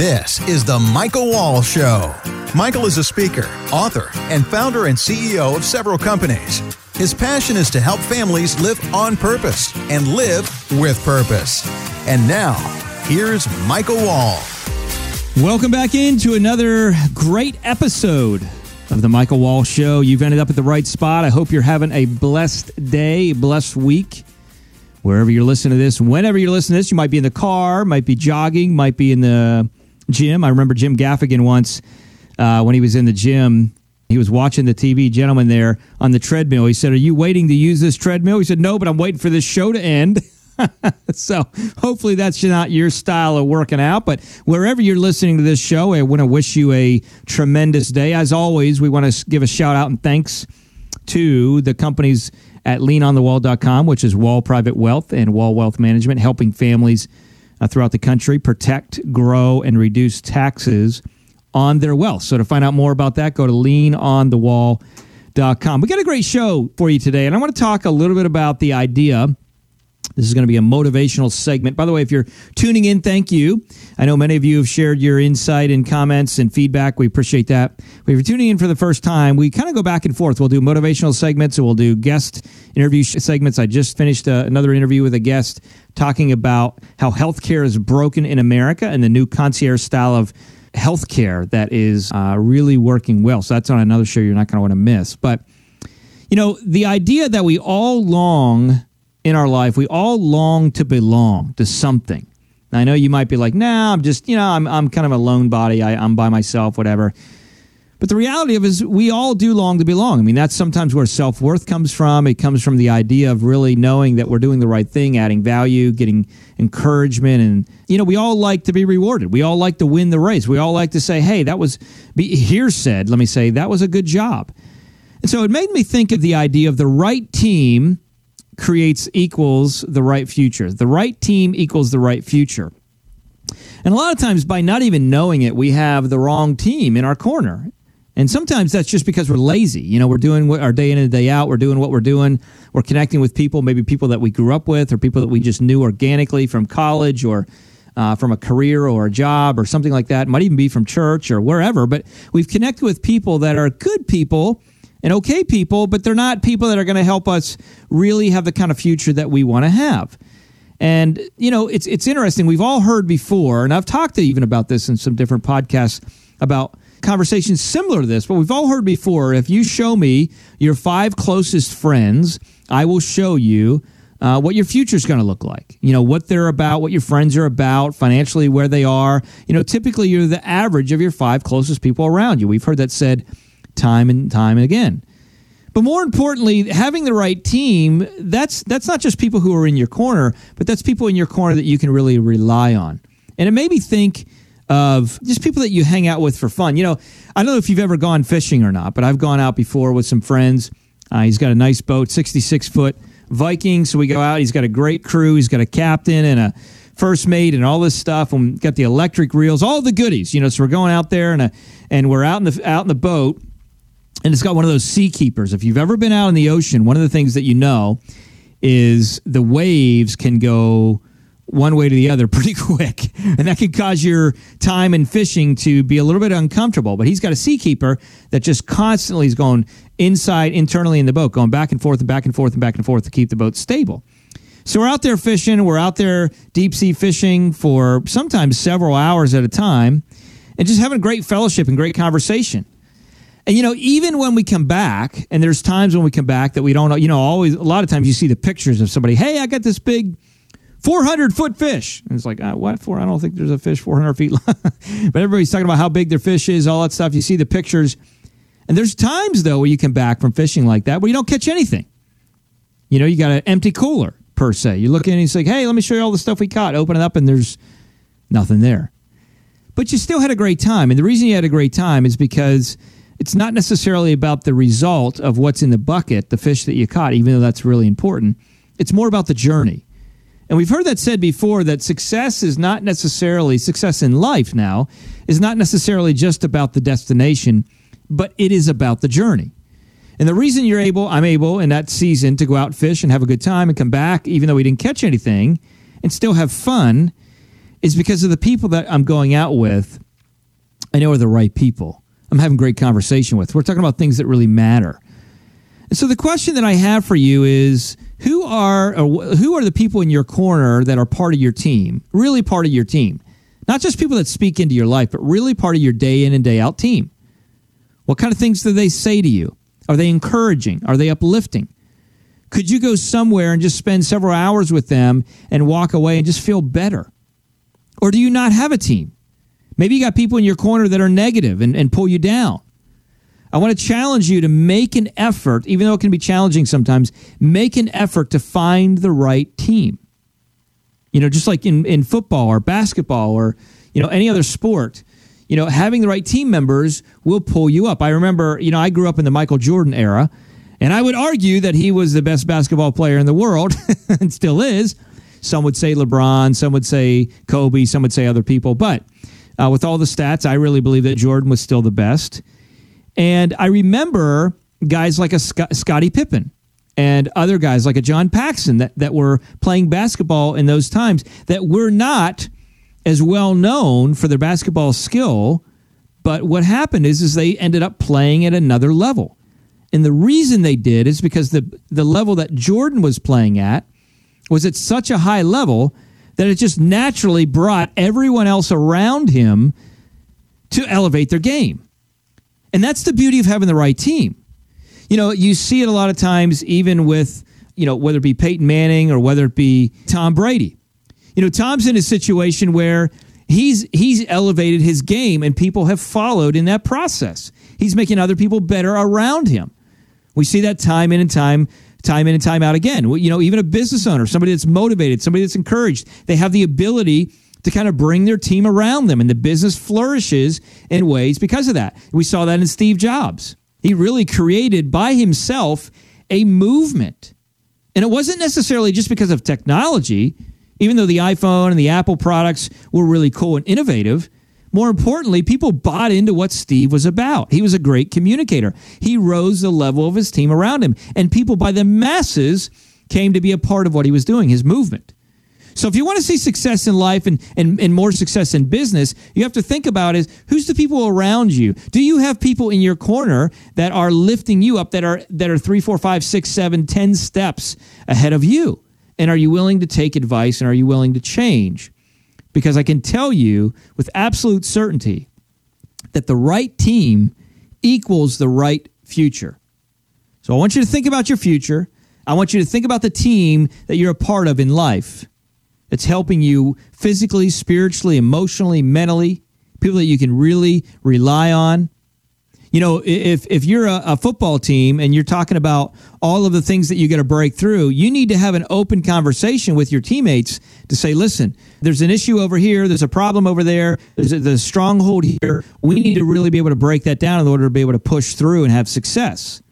This is The Michael Wall Show. Michael is a speaker, author, and founder and CEO of several companies. His passion is to help families live on purpose and live with purpose. And now, here's Michael Wall. Welcome back into another great episode of the Michael Wall Show. You've ended up at the right spot. I hope you're having a blessed day, blessed week wherever you're listening to this, whenever you're listening to this, you might be in the car, might be jogging, might be in the gym. I remember Jim Gaffigan once uh, when he was in the gym. He was watching the TV gentleman there on the treadmill. He said, Are you waiting to use this treadmill? He said, No, but I'm waiting for this show to end. so hopefully that's not your style of working out. But wherever you're listening to this show, I want to wish you a tremendous day. As always, we want to give a shout out and thanks to the companies at leanonthewall.com, which is Wall Private Wealth and Wall Wealth Management, helping families uh, throughout the country protect, grow, and reduce taxes on their wealth. So to find out more about that, go to leanonthewall.com. We got a great show for you today, and I want to talk a little bit about the idea this is going to be a motivational segment. By the way, if you're tuning in, thank you. I know many of you have shared your insight and comments and feedback. We appreciate that. But if you're tuning in for the first time, we kind of go back and forth. We'll do motivational segments and we'll do guest interview segments. I just finished uh, another interview with a guest talking about how healthcare is broken in America and the new concierge style of healthcare that is uh, really working well. So that's on another show you're not going to want to miss. But, you know, the idea that we all long in our life, we all long to belong to something. Now, I know you might be like, nah, I'm just, you know, I'm, I'm kind of a lone body. I, I'm by myself, whatever. But the reality of it is we all do long to belong. I mean, that's sometimes where self worth comes from. It comes from the idea of really knowing that we're doing the right thing, adding value, getting encouragement. And, you know, we all like to be rewarded. We all like to win the race. We all like to say, hey, that was, be, here said, let me say, that was a good job. And so it made me think of the idea of the right team creates equals the right future. The right team equals the right future. And a lot of times, by not even knowing it, we have the wrong team in our corner. And sometimes that's just because we're lazy. You know, we're doing our day in and day out. We're doing what we're doing. We're connecting with people, maybe people that we grew up with or people that we just knew organically from college or uh, from a career or a job or something like that. It might even be from church or wherever. But we've connected with people that are good people and okay people, but they're not people that are going to help us really have the kind of future that we want to have. And you know, it's it's interesting. We've all heard before, and I've talked to even about this in some different podcasts about conversations similar to this. But we've all heard before. If you show me your five closest friends, I will show you uh, what your future is going to look like. You know, what they're about, what your friends are about, financially, where they are. You know, typically you're the average of your five closest people around you. We've heard that said time and time and again. But more importantly, having the right team, that's that's not just people who are in your corner, but that's people in your corner that you can really rely on. And it made me think of just people that you hang out with for fun. You know, I don't know if you've ever gone fishing or not, but I've gone out before with some friends. Uh, he's got a nice boat, 66 foot Viking. So we go out. He's got a great crew. He's got a captain and a first mate and all this stuff. And got the electric reels, all the goodies. You know, so we're going out there and a, and we're out in the out in the boat and it's got one of those Seakeepers. If you've ever been out in the ocean, one of the things that you know is the waves can go one way to the other pretty quick, and that can cause your time in fishing to be a little bit uncomfortable. But he's got a Seakeeper that just constantly is going inside, internally in the boat, going back and forth and back and forth and back and forth to keep the boat stable. So we're out there fishing. We're out there deep sea fishing for sometimes several hours at a time, and just having great fellowship and great conversation. And you know, even when we come back, and there's times when we come back that we don't know, you know, always a lot of times you see the pictures of somebody, hey, I got this big 400 foot fish. And it's like, uh, what for? I don't think there's a fish 400 feet long. but everybody's talking about how big their fish is, all that stuff. You see the pictures. And there's times, though, where you come back from fishing like that where you don't catch anything. You know, you got an empty cooler, per se. You look in and you say, hey, let me show you all the stuff we caught. Open it up, and there's nothing there. But you still had a great time. And the reason you had a great time is because it's not necessarily about the result of what's in the bucket, the fish that you caught, even though that's really important. It's more about the journey. And we've heard that said before that success is not necessarily success in life now is not necessarily just about the destination, but it is about the journey. And the reason you're able, I'm able in that season to go out fish and have a good time and come back, even though we didn't catch anything, and still have fun, is because of the people that I'm going out with. I know are the right people. I'm having great conversation with. We're talking about things that really matter. And so the question that I have for you is who are who are the people in your corner that are part of your team? Really part of your team. Not just people that speak into your life, but really part of your day in and day out team. What kind of things do they say to you? Are they encouraging? Are they uplifting? Could you go somewhere and just spend several hours with them and walk away and just feel better? Or do you not have a team? Maybe you got people in your corner that are negative and, and pull you down. I want to challenge you to make an effort, even though it can be challenging sometimes, make an effort to find the right team. You know, just like in, in football or basketball or, you know, any other sport, you know, having the right team members will pull you up. I remember, you know, I grew up in the Michael Jordan era, and I would argue that he was the best basketball player in the world and still is. Some would say LeBron, some would say Kobe, some would say other people. But uh, with all the stats, I really believe that Jordan was still the best. And I remember guys like a Sc- Scottie Pippen and other guys like a John Paxson that, that were playing basketball in those times that were not as well known for their basketball skill. But what happened is, is they ended up playing at another level. And the reason they did is because the, the level that Jordan was playing at was at such a high level that it just naturally brought everyone else around him to elevate their game. And that's the beauty of having the right team. You know, you see it a lot of times, even with, you know, whether it be Peyton Manning or whether it be Tom Brady. You know, Tom's in a situation where he's he's elevated his game and people have followed in that process. He's making other people better around him. We see that time in and time time in and time out again. You know, even a business owner, somebody that's motivated, somebody that's encouraged, they have the ability to kind of bring their team around them, and the business flourishes in ways because of that. We saw that in Steve Jobs. He really created by himself a movement. And it wasn't necessarily just because of technology, even though the iPhone and the Apple products were really cool and innovative. More importantly, people bought into what Steve was about. He was a great communicator. He rose the level of his team around him, and people by the masses came to be a part of what he was doing, his movement. So if you want to see success in life and, and, and more success in business, you have to think about is who's the people around you? Do you have people in your corner that are lifting you up that are that are three, four, five, six, seven, ten steps ahead of you? And are you willing to take advice and are you willing to change? Because I can tell you with absolute certainty that the right team equals the right future. So I want you to think about your future. I want you to think about the team that you're a part of in life that's helping you physically, spiritually, emotionally, mentally, people that you can really rely on. You know, if, if you're a, a football team and you're talking about all of the things that you got to break through, you need to have an open conversation with your teammates to say, listen, there's an issue over here, there's a problem over there, there's a, there's a stronghold here. We need to really be able to break that down in order to be able to push through and have success.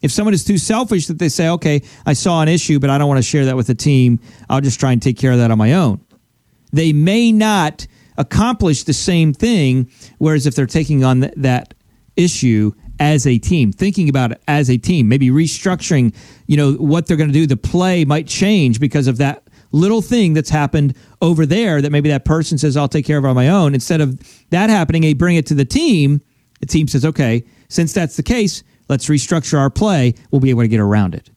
If someone is too selfish that they say, okay, I saw an issue, but I don't want to share that with the team, I'll just try and take care of that on my own. They may not accomplish the same thing, whereas if they're taking on th- that issue as a team, thinking about it as a team, maybe restructuring, you know, what they're going to do, the play might change because of that little thing that's happened over there that maybe that person says, I'll take care of on my own. Instead of that happening, they bring it to the team. The team says, okay, since that's the case, let's restructure our play, we'll be able to get around it.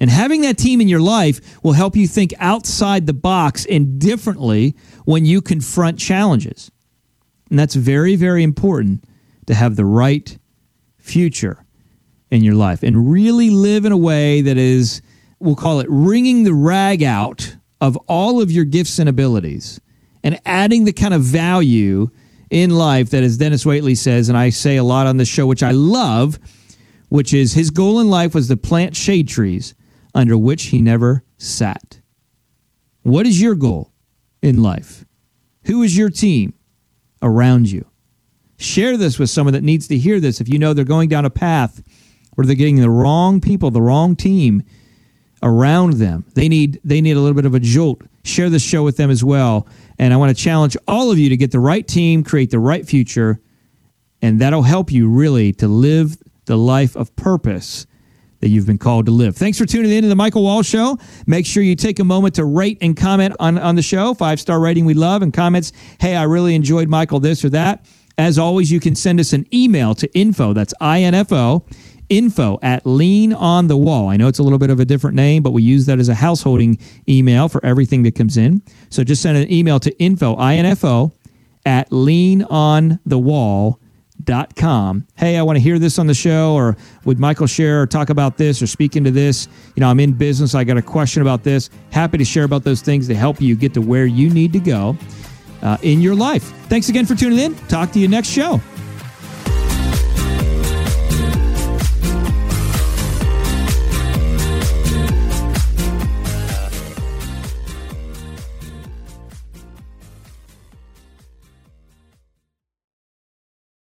And having that team in your life will help you think outside the box and differently when you confront challenges. And that's very, very important to have the right future in your life and really live in a way that is, we'll call it wringing the rag out of all of your gifts and abilities and adding the kind of value in life that, as Dennis Waitley says, and I say a lot on this show, which I love which is his goal in life was to plant shade trees under which he never sat. What is your goal in life? Who is your team around you? Share this with someone that needs to hear this if you know they're going down a path where they're getting the wrong people, the wrong team around them. They need they need a little bit of a jolt. Share this show with them as well. And I want to challenge all of you to get the right team, create the right future, and that'll help you really to live the life of purpose that you've been called to live. Thanks for tuning in to the Michael Wall Show. Make sure you take a moment to rate and comment on, on the show. Five star rating we love, and comments, hey, I really enjoyed Michael this or that. As always, you can send us an email to info, that's I-N-F-O, info at lean on the wall. I know it's a little bit of a different name, but we use that as a householding email for everything that comes in. So just send an email to info, I-N-F-O, at leanonthewall.com. Hey, I want to hear this on the show, or would Michael share or talk about this or speak into this? You know, I'm in business. I got a question about this. Happy to share about those things to help you get to where you need to go uh, in your life. Thanks again for tuning in. Talk to you next show.